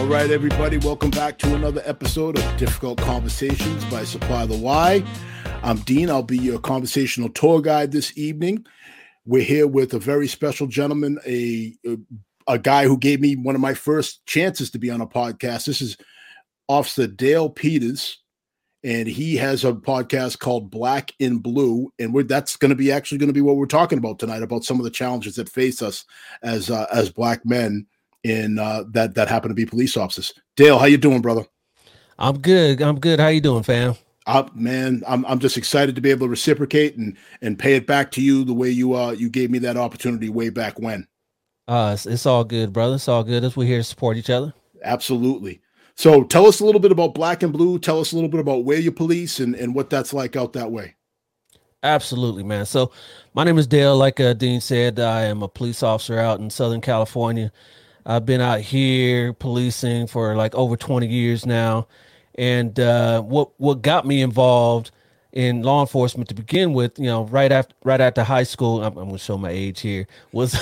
All right, everybody, welcome back to another episode of Difficult Conversations by Supply the Y. I'm Dean. I'll be your conversational tour guide this evening. We're here with a very special gentleman, a, a guy who gave me one of my first chances to be on a podcast. This is Officer Dale Peters, and he has a podcast called Black and Blue, and that's going to be actually going to be what we're talking about tonight about some of the challenges that face us as uh, as black men in uh, that that happen to be police officers. Dale, how you doing, brother? I'm good. I'm good. How you doing, fam? Uh, man, I'm I'm just excited to be able to reciprocate and and pay it back to you the way you uh you gave me that opportunity way back when. Uh, it's, it's all good, brother. It's all good. As we're here to support each other. Absolutely. So tell us a little bit about Black and Blue. Tell us a little bit about where you police and and what that's like out that way. Absolutely, man. So my name is Dale. Like uh, Dean said, I am a police officer out in Southern California. I've been out here policing for like over 20 years now. And uh, what what got me involved in law enforcement to begin with, you know, right after right after high school, I'm, I'm going to show my age here, was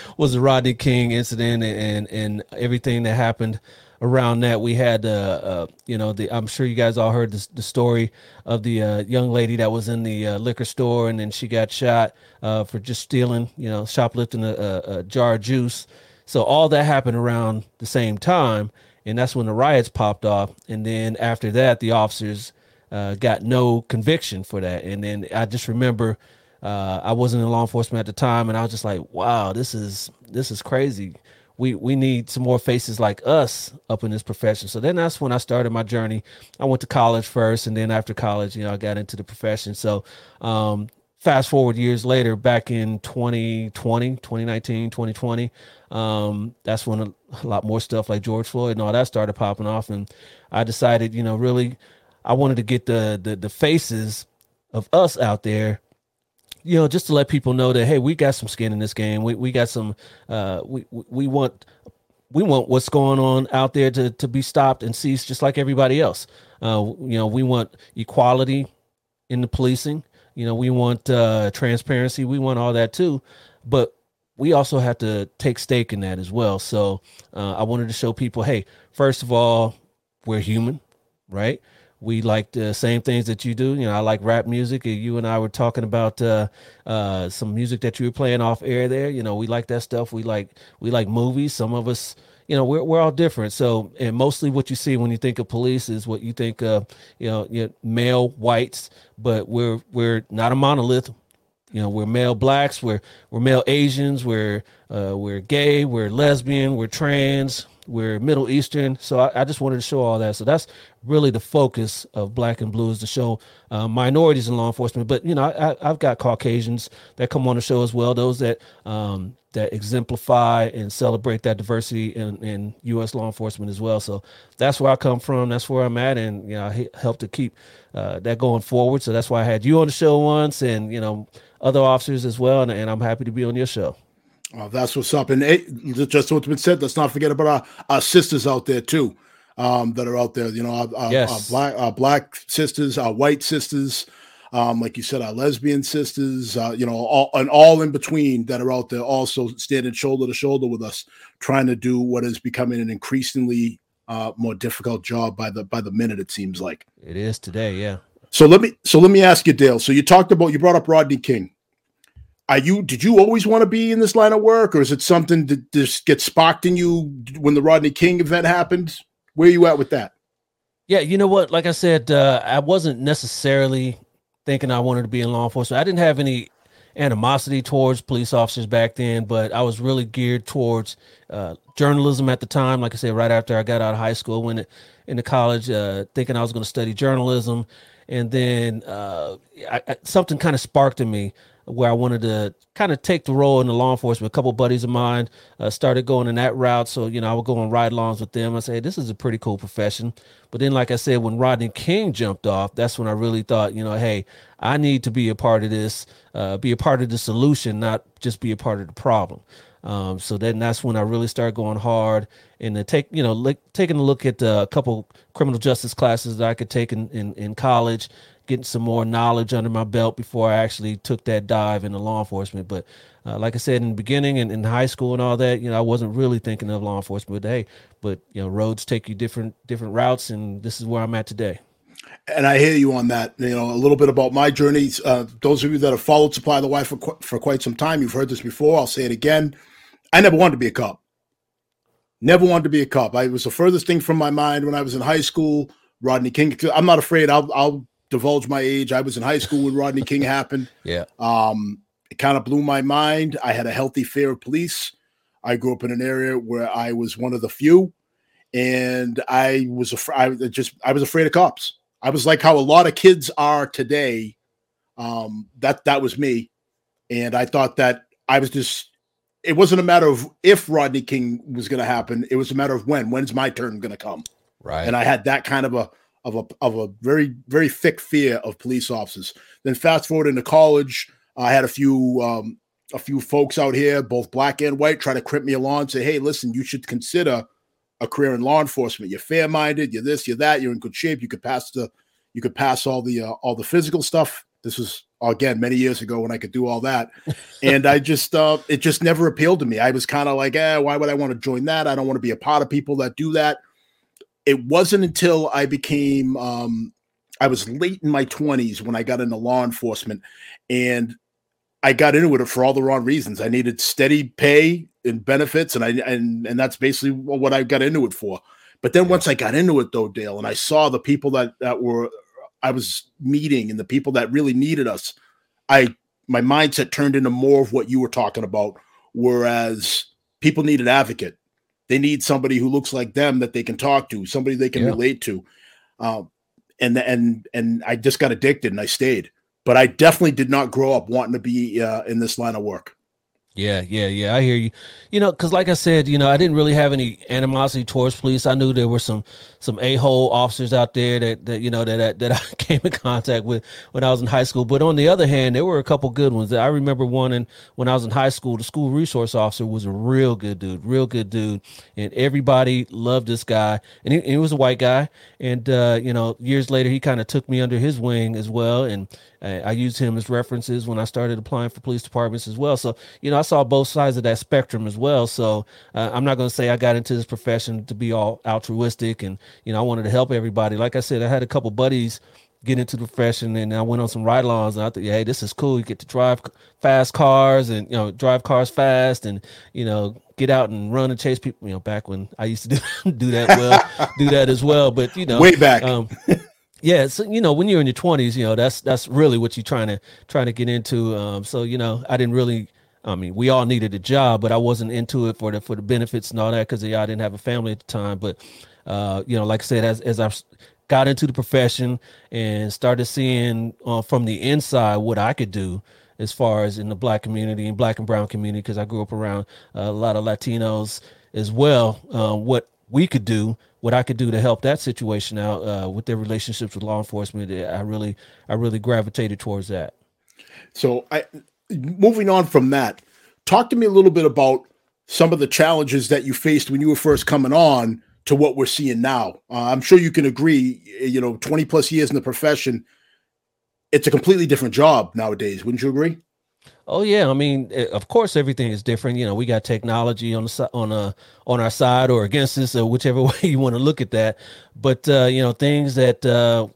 was the Rodney King incident and and everything that happened around that. We had, uh, uh, you know, the I'm sure you guys all heard the, the story of the uh, young lady that was in the uh, liquor store and then she got shot uh, for just stealing, you know, shoplifting a, a, a jar of juice. So all that happened around the same time, and that's when the riots popped off. And then after that, the officers uh, got no conviction for that. And then I just remember uh, I wasn't in law enforcement at the time, and I was just like, "Wow, this is this is crazy." We, we need some more faces like us up in this profession. So then that's when I started my journey. I went to college first, and then after college, you know, I got into the profession. So um, fast forward years later back in 2020 2019 2020 um, that's when a, a, lot more stuff like george floyd and all that started popping off. And i decided you know really i wanted to get the the, the faces of us out there you know just to let people know that hey we got some skin in this game. We, we got some uh, we we want we want what's going on out there to to be stopped and ceased just like everybody else. Uh, you know we want equality in the policing you know, we want uh, transparency. We want all that too, but we also have to take stake in that as well. So uh, I wanted to show people, hey, first of all, we're human, right? We like the same things that you do. You know, I like rap music. You and I were talking about uh, uh, some music that you were playing off air there. You know, we like that stuff. We like we like movies. Some of us you know we're, we're all different. So and mostly what you see when you think of police is what you think of you know, you know male whites but we're we're not a monolith. You know we're male blacks we're we're male asians we're uh, we're gay we're lesbian we're trans we're middle eastern. So I, I, just wanted to show all that. So that's really the focus of black and blue is to show uh, minorities in law enforcement. But you know I, have got caucasians that come on the show as well. Those that um, that exemplify and celebrate that diversity in, in U.S. law enforcement as well. So that's where I come from. That's where I'm at, and you know, I help to keep uh, that going forward. So that's why I had you on the show once, and you know, other officers as well. And, and I'm happy to be on your show. Oh, that's what's up. And hey, just what's been said. Let's not forget about our, our sisters out there too, um, that are out there. You know, our, our, yes. our black our black sisters, our white sisters um, like you said, our lesbian sisters, uh, you know, all and all in between that are out there also standing shoulder to shoulder with us, trying to do what is becoming an increasingly uh, more difficult job by the by the minute. It seems like it is today. Yeah. So let me so let me ask you, Dale. So you talked about you brought up Rodney King. Are you did you always want to be in this line of work, or is it something that just gets sparked in you when the Rodney King event happened? Where are you at with that? Yeah, you know what? Like I said, uh, I wasn't necessarily thinking I wanted to be in law enforcement. I didn't have any animosity towards police officers back then, but I was really geared towards uh, journalism at the time. Like I said, right after I got out of high school, went into college, uh, thinking I was going to study journalism, and then uh, I, I, something kind of sparked in me where I wanted to kind of take the role in the law enforcement. A couple buddies of mine uh, started going in that route, so you know I would go on ride alongs with them. I say this is a pretty cool profession. But then, like I said, when Rodney King jumped off, that's when I really thought, you know, hey, I need to be a part of this, uh, be a part of the solution, not just be a part of the problem. Um, so then that's when I really started going hard and to take, you know, taking a look at uh, a couple criminal justice classes that I could take in, in, in college getting some more knowledge under my belt before I actually took that dive into law enforcement. But uh, like I said in the beginning and in high school and all that, you know, I wasn't really thinking of law enforcement. But hey, but you know, roads take you different different routes, and this is where I'm at today. And I hear you on that. You know, a little bit about my journey. Uh, those of you that have followed Supply the Y for qu- for quite some time, you've heard this before. I'll say it again. I never wanted to be a cop. Never wanted to be a cop. I was the furthest thing from my mind when I was in high school. Rodney King. I'm not afraid. I'll I'll divulge my age. I was in high school when Rodney King happened. Yeah. Um, it kind of blew my mind. I had a healthy fear of police. I grew up in an area where I was one of the few, and I was afraid. I just I was afraid of cops. I was like how a lot of kids are today. Um, that that was me, and I thought that I was just. It wasn't a matter of if Rodney King was going to happen. It was a matter of when. When's my turn going to come? Right. And I had that kind of a of a of a very very thick fear of police officers. Then fast forward into college, I had a few um, a few folks out here, both black and white, try to crip me along, say, "Hey, listen, you should consider a career in law enforcement. You're fair minded. You're this. You're that. You're in good shape. You could pass the you could pass all the uh, all the physical stuff. This was again many years ago when I could do all that, and I just uh, it just never appealed to me. I was kind of like, eh, why would I want to join that? I don't want to be a part of people that do that it wasn't until I became um, I was late in my 20s when I got into law enforcement and I got into it for all the wrong reasons. I needed steady pay and benefits and I and and that's basically what I got into it for. But then once I got into it though, Dale, and I saw the people that that were I was meeting and the people that really needed us, I my mindset turned into more of what you were talking about. Whereas people need an advocate they need somebody who looks like them that they can talk to, somebody they can yeah. relate to. Um, and and and I just got addicted and I stayed. But I definitely did not grow up wanting to be uh, in this line of work. Yeah, yeah, yeah. I hear you. You know, because like I said, you know, I didn't really have any animosity towards police. I knew there were some some a hole officers out there that that you know that, that that I came in contact with when I was in high school. But on the other hand, there were a couple good ones. I remember one in when I was in high school. The school resource officer was a real good dude, real good dude, and everybody loved this guy. And he, he was a white guy. And uh, you know, years later, he kind of took me under his wing as well, and I used him as references when I started applying for police departments as well. So, you know, I saw both sides of that spectrum as well. So, uh, I'm not going to say I got into this profession to be all altruistic and, you know, I wanted to help everybody. Like I said, I had a couple buddies get into the profession and I went on some ride alongs and I thought, yeah, hey, this is cool. You get to drive fast cars and, you know, drive cars fast and, you know, get out and run and chase people, you know, back when I used to do, do that well, do that as well. But, you know, way back. Um, yeah so you know when you're in your 20s you know that's that's really what you're trying to trying to get into um so you know i didn't really i mean we all needed a job but i wasn't into it for the for the benefits and all that because yeah, i didn't have a family at the time but uh you know like i said as as i got into the profession and started seeing uh, from the inside what i could do as far as in the black community and black and brown community because i grew up around uh, a lot of latinos as well uh, what we could do what I could do to help that situation out uh, with their relationships with law enforcement, I really, I really gravitated towards that. So, I moving on from that, talk to me a little bit about some of the challenges that you faced when you were first coming on to what we're seeing now. Uh, I'm sure you can agree. You know, 20 plus years in the profession, it's a completely different job nowadays. Wouldn't you agree? Oh yeah, I mean, eh, of course, everything is different. You know, we got technology on the on a on our side or against us, or whichever way you want to look at that. But uh, you know, things that uh,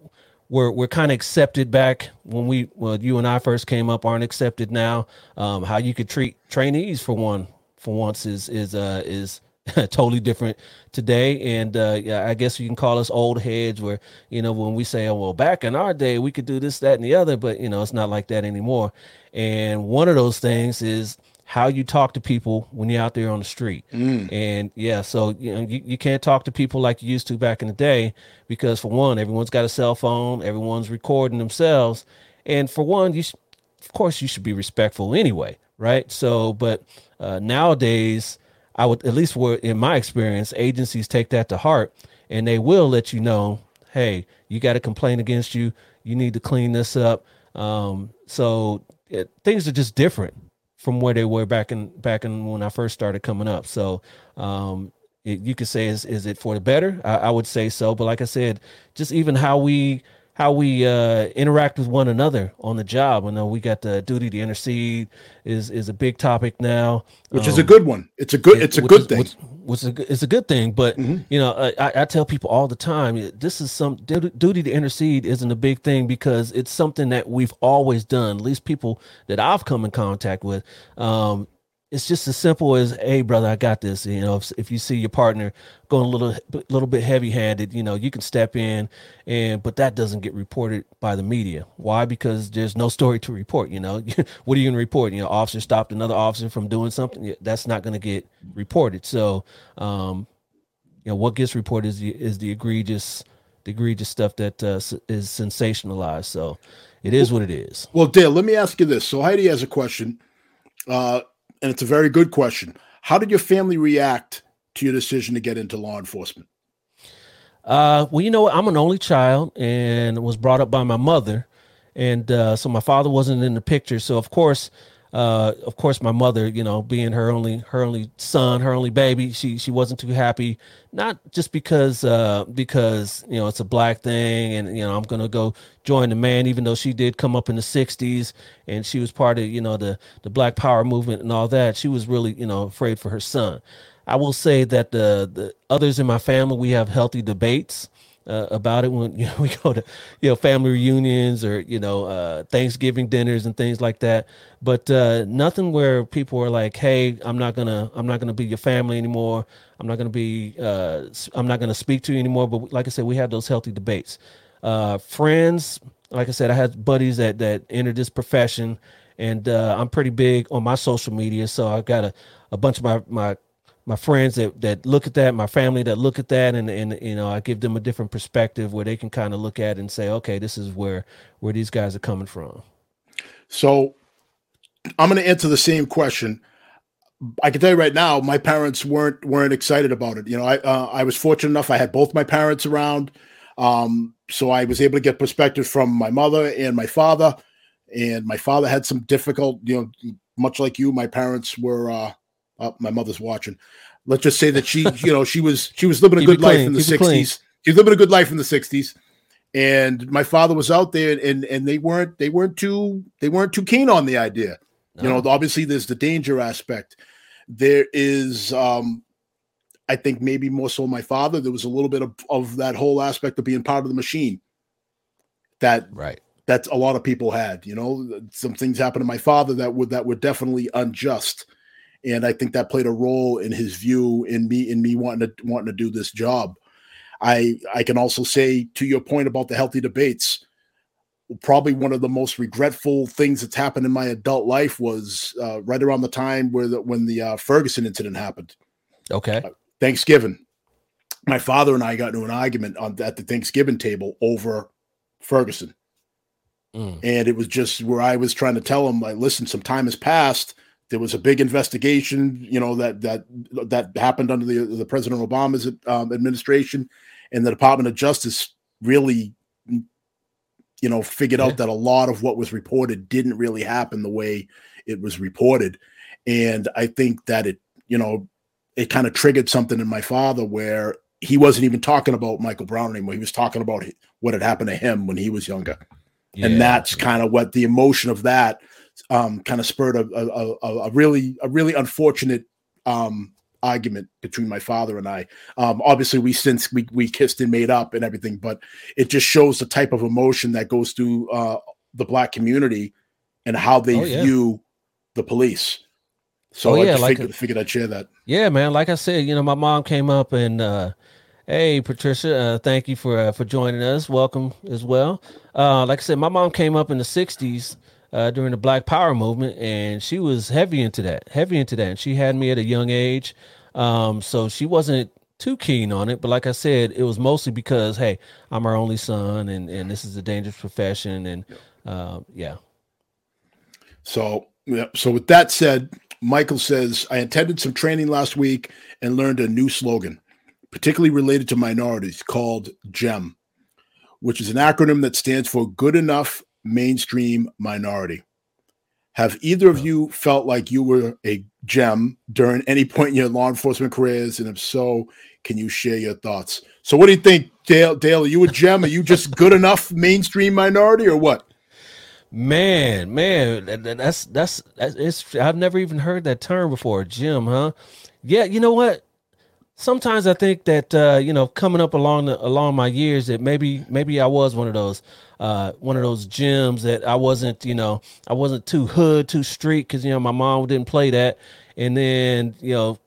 were were kind of accepted back when we well, you and I first came up aren't accepted now. Um, how you could treat trainees for one for once is is uh, is totally different today. And uh, yeah, I guess you can call us old heads where, you know, when we say, oh, well, back in our day, we could do this, that, and the other, but, you know, it's not like that anymore. And one of those things is how you talk to people when you're out there on the street. Mm. And yeah, so, you know, you, you can't talk to people like you used to back in the day because, for one, everyone's got a cell phone, everyone's recording themselves. And for one, you sh- of course, you should be respectful anyway, right? So, but uh, nowadays, I would at least were in my experience, agencies take that to heart and they will let you know, hey, you got a complaint against you. You need to clean this up. Um, so it, things are just different from where they were back in back in when I first started coming up. So um, it, you could say is is it for the better? I, I, would say so. But like I said, just even how we how we uh, interact with one another on the job. I know we got the duty to intercede is is a big topic now, which um, is a um, good one. It's a good it's a good is, thing. Which, which is a, it's a good thing, but mm-hmm. you know, I, I tell people all the time, this is some duty to intercede isn't a big thing because it's something that we've always done. At least people that I've come in contact with, um, it's just as simple as, "Hey, brother, I got this." You know, if, if you see your partner going a little little bit heavy handed, you know, you can step in, and but that doesn't get reported by the media. Why? Because there's no story to report. You know, what are you going to report? You know, officer stopped another officer from doing something. That's not going to get reported. So, um, you know, what gets reported is the is the egregious the egregious stuff that uh, is sensationalized. So, it is what it is. Well, Dale, let me ask you this. So Heidi has a question. Uh, and it's a very good question. How did your family react to your decision to get into law enforcement? Uh, well, you know, I'm an only child and was brought up by my mother, and uh, so my father wasn't in the picture. So of course, uh, of course, my mother, you know, being her only her only son, her only baby, she she wasn't too happy. Not just because uh, because you know it's a black thing, and you know I'm gonna go join the man, even though she did come up in the '60s and she was part of you know the the Black Power movement and all that. She was really you know afraid for her son. I will say that the the others in my family we have healthy debates uh, about it when you know, we go to you know family reunions or you know uh, Thanksgiving dinners and things like that. But uh, nothing where people are like, "Hey, I'm not gonna I'm not gonna be your family anymore. I'm not gonna be uh, I'm not gonna speak to you anymore." But like I said, we have those healthy debates. Uh, friends, like I said, I had buddies that that entered this profession, and uh, I'm pretty big on my social media, so I got a a bunch of my my my friends that that look at that, my family that look at that, and and you know, I give them a different perspective where they can kind of look at and say, okay, this is where where these guys are coming from. So, I'm going to answer the same question. I can tell you right now, my parents weren't weren't excited about it. You know, I uh, I was fortunate enough; I had both my parents around, um, so I was able to get perspective from my mother and my father. And my father had some difficult, you know, much like you, my parents were. Uh, Oh, my mother's watching. Let's just say that she, you know, she was she was living a good life in the sixties. She was living a good life in the sixties, and my father was out there, and and they weren't they weren't too they weren't too keen on the idea. No. You know, obviously there's the danger aspect. There is, um, I think maybe more so my father. There was a little bit of of that whole aspect of being part of the machine. That right that a lot of people had. You know, some things happened to my father that would that were definitely unjust and I think that played a role in his view in me in me wanting to wanting to do this job. I I can also say to your point about the healthy debates, probably one of the most regretful things that's happened in my adult life was uh, right around the time where the, when the uh, Ferguson incident happened. Okay, uh, Thanksgiving. My father and I got into an argument on at the Thanksgiving table over Ferguson. Mm. And it was just where I was trying to tell him, like, listen, some time has passed there was a big investigation, you know, that that that happened under the the President Obama's um, administration, and the Department of Justice really, you know, figured yeah. out that a lot of what was reported didn't really happen the way it was reported, and I think that it, you know, it kind of triggered something in my father where he wasn't even talking about Michael Brown anymore. He was talking about what had happened to him when he was younger, yeah. and that's kind of what the emotion of that um, kind of spurred a, a, a, a, really a really unfortunate um, argument between my father and I. Um, obviously, we since we we kissed and made up and everything, but it just shows the type of emotion that goes through uh, the black community and how they oh, yeah. view the police. So oh, I yeah, like figured, figured I'd share that. Yeah, man. Like I said, you know, my mom came up and uh, Hey, Patricia, uh, thank you for uh, for joining us. Welcome as well. Uh, like I said, my mom came up in the '60s, uh, during the Black Power movement, and she was heavy into that, heavy into that. And she had me at a young age, um, so she wasn't too keen on it. But like I said, it was mostly because hey, I'm her only son, and and this is a dangerous profession, and uh, yeah. So yeah. So with that said, Michael says I attended some training last week and learned a new slogan, particularly related to minorities, called GEM, which is an acronym that stands for Good Enough mainstream minority. Have either of you felt like you were a gem during any point in your law enforcement careers? And if so, can you share your thoughts? So, what do you think, Dale, Dale, are you a gem? Are you just good enough mainstream minority or what? Man, man, that's that's, that's it's. I've never even heard that term before, GEM. Huh? Yeah, you know what? Sometimes I think that uh, you know, coming up along the, along my years, that maybe maybe I was one of those uh, one of those gems that I wasn't, you know, I wasn't too hood, too street, because you know my mom didn't play that, and then you know,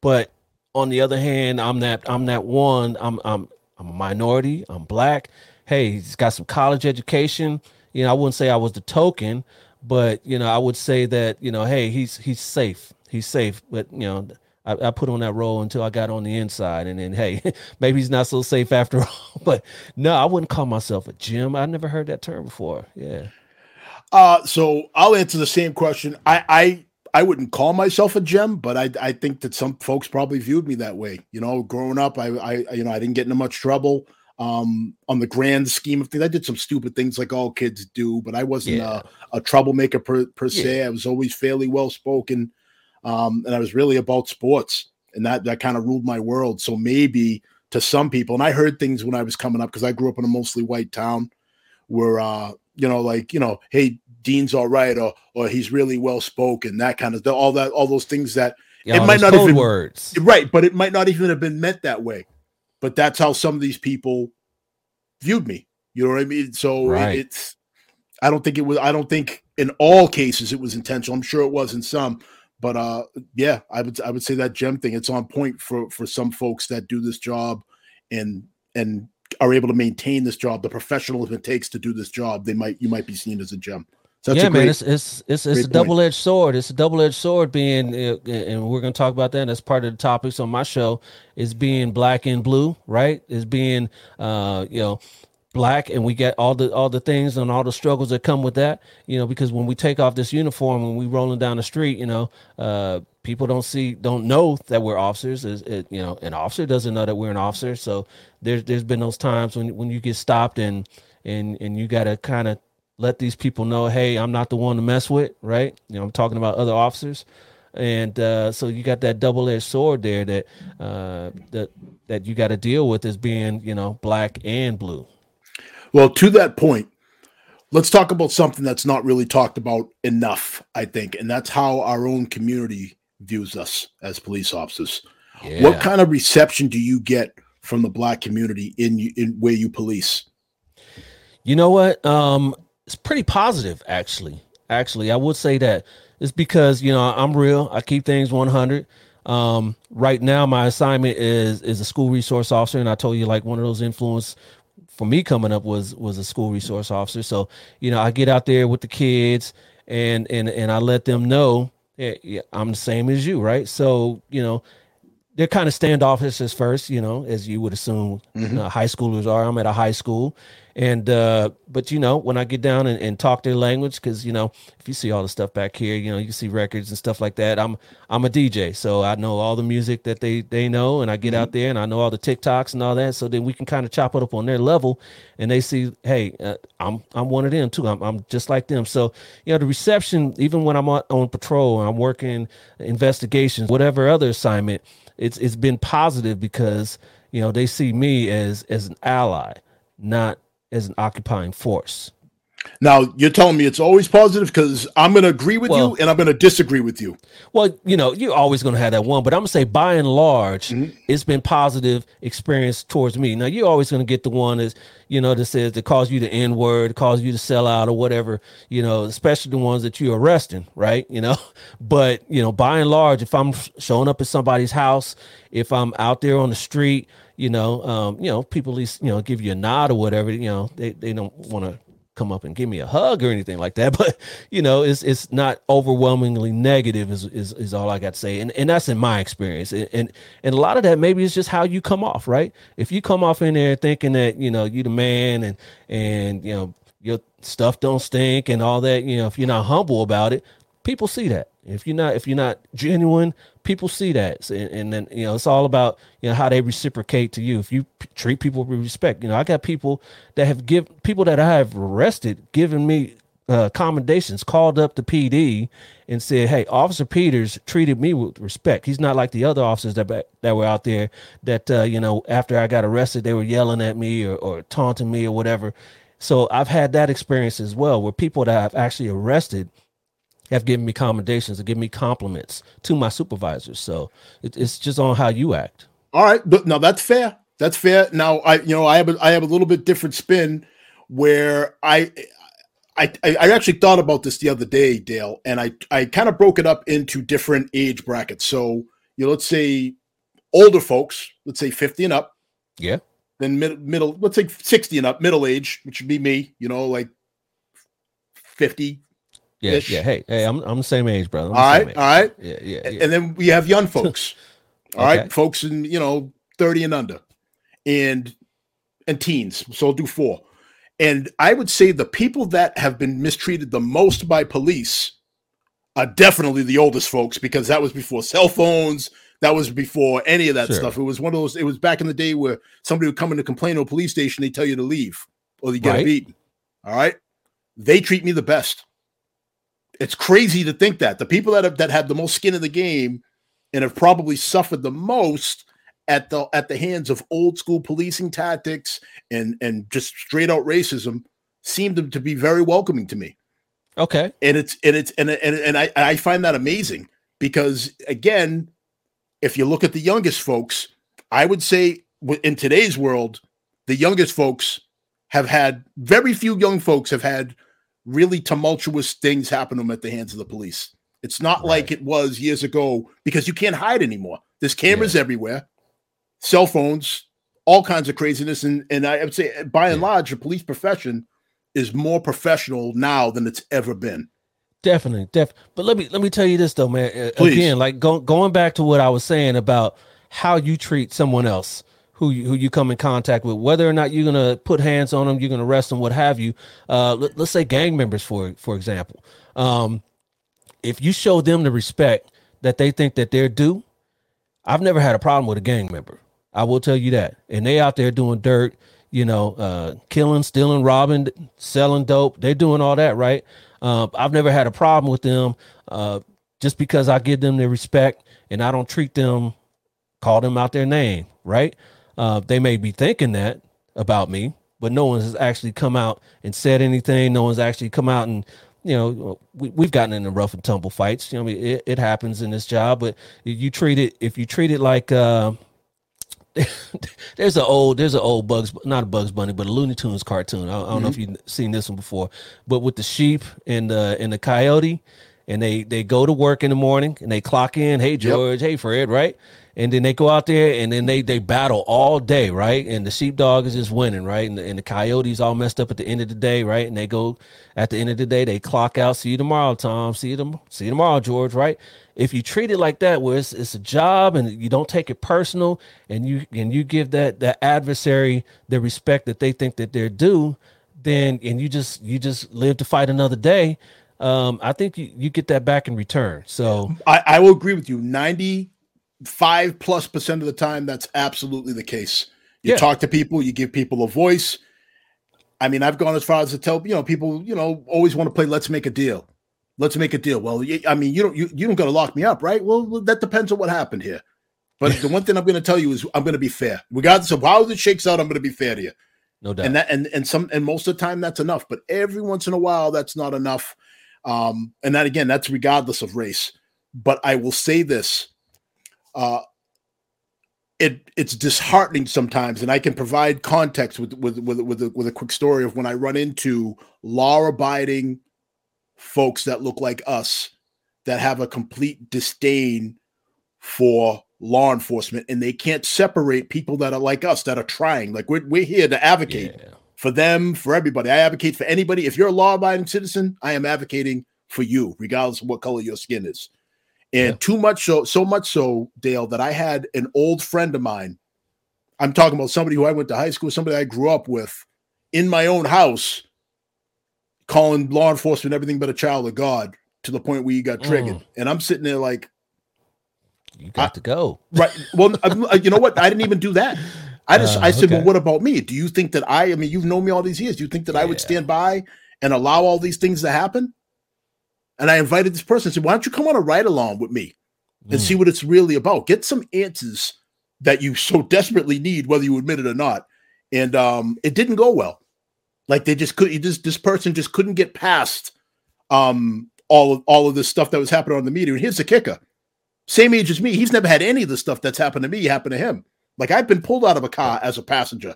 but on the other hand, I'm that I'm that one. I'm I'm I'm a minority. I'm black. Hey, he's got some college education you know, I wouldn't say I was the token, but you know, I would say that you know, hey, he's he's safe. He's safe. But you know, I, I put on that role until I got on the inside, and then hey, maybe he's not so safe after all. But no, I wouldn't call myself a gem. I never heard that term before. Yeah. Uh, so I'll answer the same question. I I I wouldn't call myself a gem, but I I think that some folks probably viewed me that way. You know, growing up, I I you know I didn't get into much trouble um on the grand scheme of things i did some stupid things like all kids do but i wasn't yeah. a, a, troublemaker per, per yeah. se i was always fairly well spoken um and i was really about sports and that that kind of ruled my world so maybe to some people and i heard things when i was coming up because i grew up in a mostly white town where uh you know like you know hey dean's all right or or he's really well spoken that kind of all that all those things that yeah, it might not even words right but it might not even have been meant that way but that's how some of these people viewed me. You know what I mean? So right. it's I don't think it was I don't think in all cases it was intentional. I'm sure it was in some, but uh yeah, I would I would say that gem thing it's on point for for some folks that do this job and and are able to maintain this job, the professionalism it takes to do this job, they might you might be seen as a gem. So yeah, great, man, it's it's it's, it's a double edged sword. It's a double edged sword being, uh, and we're gonna talk about that. as part of the topics on my show. Is being black and blue, right? Is being, uh, you know, black, and we get all the all the things and all the struggles that come with that. You know, because when we take off this uniform and we rolling down the street, you know, uh, people don't see, don't know that we're officers. Is it, you know, an officer doesn't know that we're an officer. So there's there's been those times when when you get stopped and and and you got to kind of let these people know, hey, I'm not the one to mess with, right? You know, I'm talking about other officers, and uh, so you got that double-edged sword there that uh, that that you got to deal with as being, you know, black and blue. Well, to that point, let's talk about something that's not really talked about enough, I think, and that's how our own community views us as police officers. Yeah. What kind of reception do you get from the black community in in where you police? You know what? Um, it's pretty positive actually actually i would say that it's because you know i'm real i keep things 100 um, right now my assignment is is a school resource officer and i told you like one of those influence for me coming up was was a school resource officer. So you know i get out there with the kids and and and i let them know yeah i'm the same as you right? So you know they're kind of standoffish at first you know as you would assume mm-hmm. uh, high schoolers are i'm at a high school and uh, but you know, when I get down and, and talk their language, because you know, if you see all the stuff back here, you know, you see records and stuff like that. I'm I'm a DJ, so I know all the music that they they know, and I get mm-hmm. out there and I know all the TikToks and all that. So then we can kind of chop it up on their level, and they see, hey, uh, I'm I'm one of them too. I'm I'm just like them. So you know, the reception, even when I'm on, on patrol, I'm working investigations, whatever other assignment, it's it's been positive because you know they see me as as an ally, not as an occupying force. Now you're telling me it's always positive because I'm going to agree with well, you and I'm going to disagree with you. Well, you know, you're always going to have that one, but I'm going to say by and large, mm-hmm. it's been positive experience towards me. Now you're always going to get the one that's you know that says that calls you the N word, calls you to sell out or whatever. You know, especially the ones that you're arresting, right? You know, but you know, by and large, if I'm showing up at somebody's house, if I'm out there on the street you know, um, you know, people at least, you know, give you a nod or whatever, you know, they, they don't want to come up and give me a hug or anything like that. But, you know, it's, it's not overwhelmingly negative is, is, is all I got to say. And, and that's in my experience. And, and, and a lot of that maybe is just how you come off, right? If you come off in there thinking that, you know, you the man and, and, you know, your stuff don't stink and all that, you know, if you're not humble about it, people see that. If you're not, if you're not genuine, people see that, and, and, then you know it's all about you know how they reciprocate to you. If you p- treat people with respect, you know I got people that have give people that I have arrested given me uh, commendations, called up the PD, and said, "Hey, Officer Peters treated me with respect. He's not like the other officers that that were out there that uh, you know after I got arrested they were yelling at me or, or taunting me or whatever." So I've had that experience as well, where people that I've actually arrested have given me commendations or given me compliments to my supervisors. So it, it's just on how you act. All right, but now that's fair. That's fair. Now I, you know, I have a, I have a little bit different spin where I I, I actually thought about this the other day, Dale, and I, I kind of broke it up into different age brackets. So, you know, let's say older folks, let's say 50 and up. Yeah. Then mid, middle, let's say 60 and up, middle age, which would be me, you know, like 50. Yeah, yeah. Hey, hey, I'm I'm the same age, brother. All right, age. all right. Yeah, yeah, yeah. And then we have young folks. all okay. right, folks in, you know, 30 and under. And and teens. So I'll do four. And I would say the people that have been mistreated the most by police are definitely the oldest folks because that was before cell phones. That was before any of that sure. stuff. It was one of those, it was back in the day where somebody would come in to complain to a police station, they tell you to leave or you get right. beaten. All right. They treat me the best. It's crazy to think that the people that have that have the most skin in the game and have probably suffered the most at the at the hands of old school policing tactics and and just straight out racism seemed to be very welcoming to me. Okay. And it's and it's and and, and I I find that amazing because again, if you look at the youngest folks, I would say in today's world, the youngest folks have had very few young folks have had really tumultuous things happen to them at the hands of the police. It's not right. like it was years ago because you can't hide anymore. There's cameras yeah. everywhere cell phones, all kinds of craziness. And and I would say by and large, the police profession is more professional now than it's ever been. Definitely, def. But let me let me tell you this though, man. Please. Again, like go, going back to what I was saying about how you treat someone else who you, who you come in contact with, whether or not you're gonna put hands on them, you're gonna arrest them, what have you. Uh, let, us say gang members, for for example. Um, if you show them the respect that they think that they're due, I've never had a problem with a gang member. I will tell you that. And they out there doing dirt, you know, uh, killing, stealing, robbing, selling dope. They're doing all that, right? Uh, I've never had a problem with them uh, just because I give them their respect and I don't treat them, call them out their name, right? Uh, they may be thinking that about me, but no one has actually come out and said anything. No one's actually come out and you know, we, we've gotten into rough and tumble fights. You know, I mean, it, it happens in this job, but you treat it, if you treat it like, uh, there's an old there's an old Bugs not a Bugs Bunny but a Looney Tunes cartoon. I, I don't mm-hmm. know if mm-hmm. you've seen this one before, but with the sheep and the and the coyote, and they they go to work in the morning and they clock in. Hey George, yep. hey Fred, right? And then they go out there and then they they battle all day, right? And the sheepdog is just winning, right? And the, and the coyotes all messed up at the end of the day, right? And they go at the end of the day, they clock out. See you tomorrow, Tom. See you them. See you tomorrow, George. Right? if you treat it like that where it's, it's a job and you don't take it personal and you and you give that that adversary the respect that they think that they're due then and you just you just live to fight another day um i think you, you get that back in return so I, I will agree with you 95 plus percent of the time that's absolutely the case you yeah. talk to people you give people a voice i mean i've gone as far as to tell you know people you know always want to play let's make a deal let's make a deal. Well, I mean, you don't you, you don't got to lock me up, right? Well, that depends on what happened here. But the one thing I'm going to tell you is I'm going to be fair, regardless of how it shakes out. I'm going to be fair to you. No doubt. And that and and some and most of the time that's enough. But every once in a while that's not enough. Um, and that again, that's regardless of race. But I will say this. Uh, it it's disheartening sometimes, and I can provide context with with with with a, with a quick story of when I run into law abiding folks that look like us that have a complete disdain for law enforcement and they can't separate people that are like us that are trying. Like we're, we're here to advocate yeah. for them for everybody. I advocate for anybody. If you're a law-abiding citizen i am advocating for you regardless of what color your skin is and yeah. too much so so much so dale that i had an old friend of mine i'm talking about somebody who i went to high school somebody i grew up with in my own house calling law enforcement everything but a child of God to the point where you got triggered. Mm. And I'm sitting there like, you got I, to go. Right. Well, you know what? I didn't even do that. I just, uh, I said, okay. well, what about me? Do you think that I, I mean, you've known me all these years. Do you think that yeah. I would stand by and allow all these things to happen? And I invited this person and said, Why don't you come on a ride along with me and mm. see what it's really about? Get some answers that you so desperately need, whether you admit it or not. And um, it didn't go well. Like they just could just this person just couldn't get past um all of all of this stuff that was happening on the media. And here's the kicker: same age as me, he's never had any of the stuff that's happened to me happen to him. Like I've been pulled out of a car as a passenger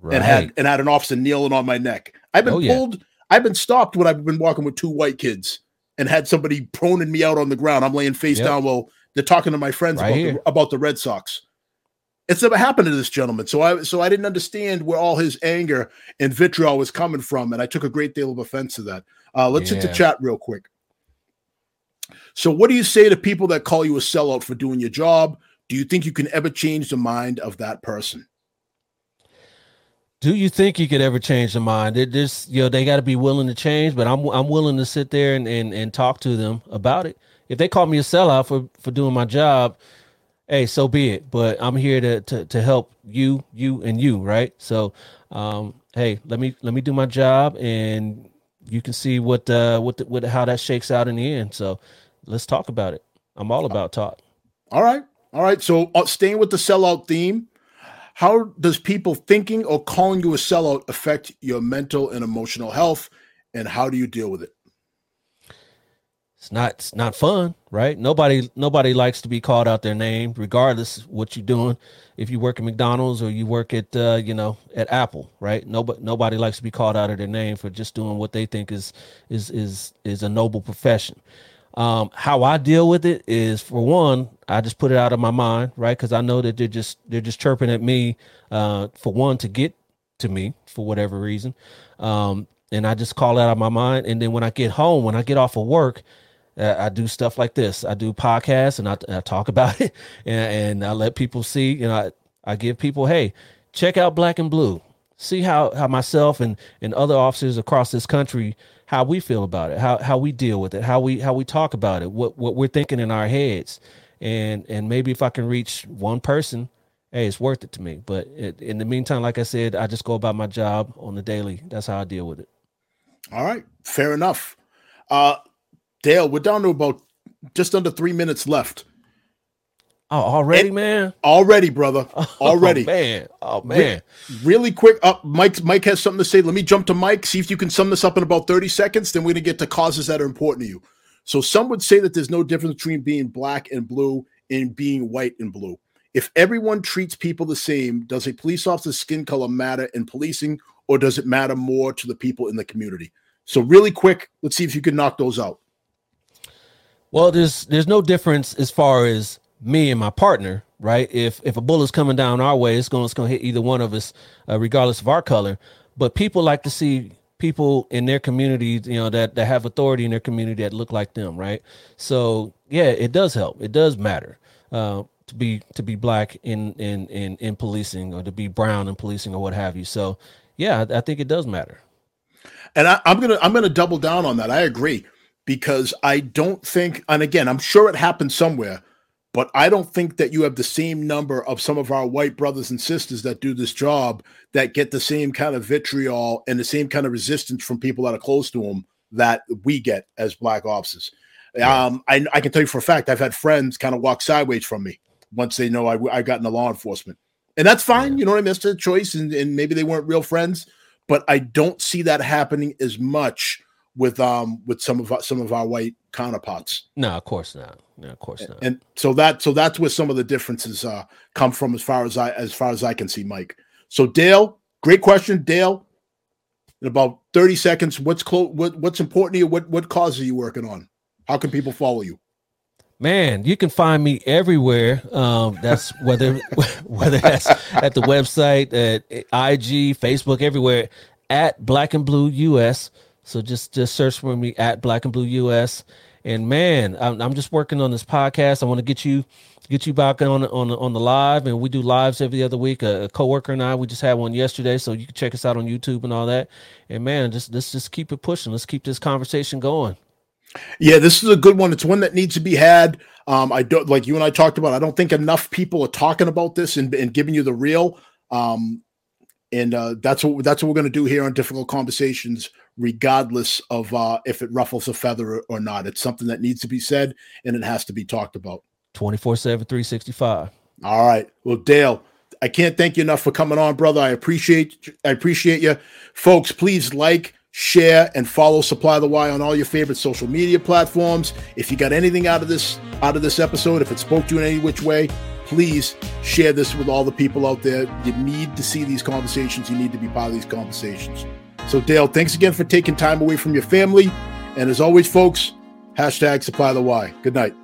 right. and had and had an officer kneeling on my neck. I've been oh, pulled. Yeah. I've been stopped when I've been walking with two white kids and had somebody proning me out on the ground. I'm laying face yep. down while they're talking to my friends right about, the, about the Red Sox. It's never happened to this gentleman. So I so I didn't understand where all his anger and vitriol was coming from, and I took a great deal of offense to that. Uh, let's yeah. hit the chat real quick. So, what do you say to people that call you a sellout for doing your job? Do you think you can ever change the mind of that person? Do you think you could ever change the mind? It just you know they got to be willing to change, but I'm I'm willing to sit there and, and and talk to them about it. If they call me a sellout for for doing my job, hey, so be it. But I'm here to to to help you, you, and you, right? So, um, hey, let me let me do my job, and you can see what uh what the, what how that shakes out in the end. So, let's talk about it. I'm all about talk. All right, all right. So, uh, staying with the sellout theme, how does people thinking or calling you a sellout affect your mental and emotional health, and how do you deal with it? it's not it's not fun, right? Nobody nobody likes to be called out their name, regardless what you're doing. If you work at McDonald's or you work at uh, you know at Apple, right? Nobody nobody likes to be called out of their name for just doing what they think is is is is a noble profession. Um, how I deal with it is for one, I just put it out of my mind, right? Because I know that they're just they're just chirping at me uh, for one to get to me for whatever reason. Um, and I just call it out of my mind. And then when I get home, when I get off of work, I do stuff like this. I do podcasts and I, I talk about it and, and, I let people see, you know, I, I give people, hey, check out Black and Blue. See how, how myself and, and other officers across this country, how we feel about it, how, how we deal with it, how we how we talk about it, what, what we're thinking in our heads. And and maybe if I can reach one person, hey, it's worth it to me. But it, in the meantime, like I said, I just go about my job on the daily. That's how I deal with it. All right, fair enough. Uh, Dale, we're down to about just under three minutes left. Oh, already, and man. Already, brother. Already, oh, man. Oh man. Re- really quick. Up, uh, Mike. Mike has something to say. Let me jump to Mike. See if you can sum this up in about thirty seconds. Then we're gonna get to causes that are important to you. So some would say that there's no difference between being black and blue and being white and blue. If everyone treats people the same, does a police officer's skin color matter in policing, or does it matter more to the people in the community? So really quick, let's see if you can knock those out. Well, there's there's no difference as far as me and my partner, right? If if a bullet's coming down our way, it's going it's going to hit either one of us, uh, regardless of our color. But people like to see people in their community, you know, that that have authority in their community that look like them, right? So yeah, it does help. It does matter uh, to be to be black in in in in policing or to be brown in policing or what have you. So yeah, I, I think it does matter. And I, I'm gonna I'm gonna double down on that. I agree because I don't think, and again, I'm sure it happened somewhere, but I don't think that you have the same number of some of our white brothers and sisters that do this job that get the same kind of vitriol and the same kind of resistance from people that are close to them that we get as black officers. Yeah. Um, I, I, can tell you for a fact, I've had friends kind of walk sideways from me once they know I, I got into law enforcement. And that's fine. Yeah. You know what I mean? That's a choice. And, and maybe they weren't real friends, but I don't see that happening as much with um with some of our, some of our white counterparts. No, of course not. No, of course not. And so that so that's where some of the differences uh come from as far as I as far as I can see, Mike. So Dale, great question, Dale. In about 30 seconds, what's close what, what's important to you? What what cause are you working on? How can people follow you? Man, you can find me everywhere. Um, that's whether whether that's at the website, at IG, Facebook, everywhere at Black and Blue US. So just just search for me at Black and Blue US. And man, I'm, I'm just working on this podcast. I want to get you get you back on on on the live, and we do lives every other week. A, a coworker and I, we just had one yesterday, so you can check us out on YouTube and all that. And man, just let's just keep it pushing. Let's keep this conversation going. Yeah, this is a good one. It's one that needs to be had. Um, I don't like you and I talked about. I don't think enough people are talking about this and, and giving you the real. Um, and uh, that's what that's what we're going to do here on difficult conversations regardless of uh, if it ruffles a feather or not. It's something that needs to be said and it has to be talked about. 24 7, 365. All right. Well, Dale, I can't thank you enough for coming on, brother. I appreciate I appreciate you. Folks, please like, share, and follow Supply the Y on all your favorite social media platforms. If you got anything out of this out of this episode, if it spoke to you in any which way, please share this with all the people out there. You need to see these conversations. You need to be part of these conversations. So, Dale, thanks again for taking time away from your family. And as always, folks, hashtag Supply the Y. Good night.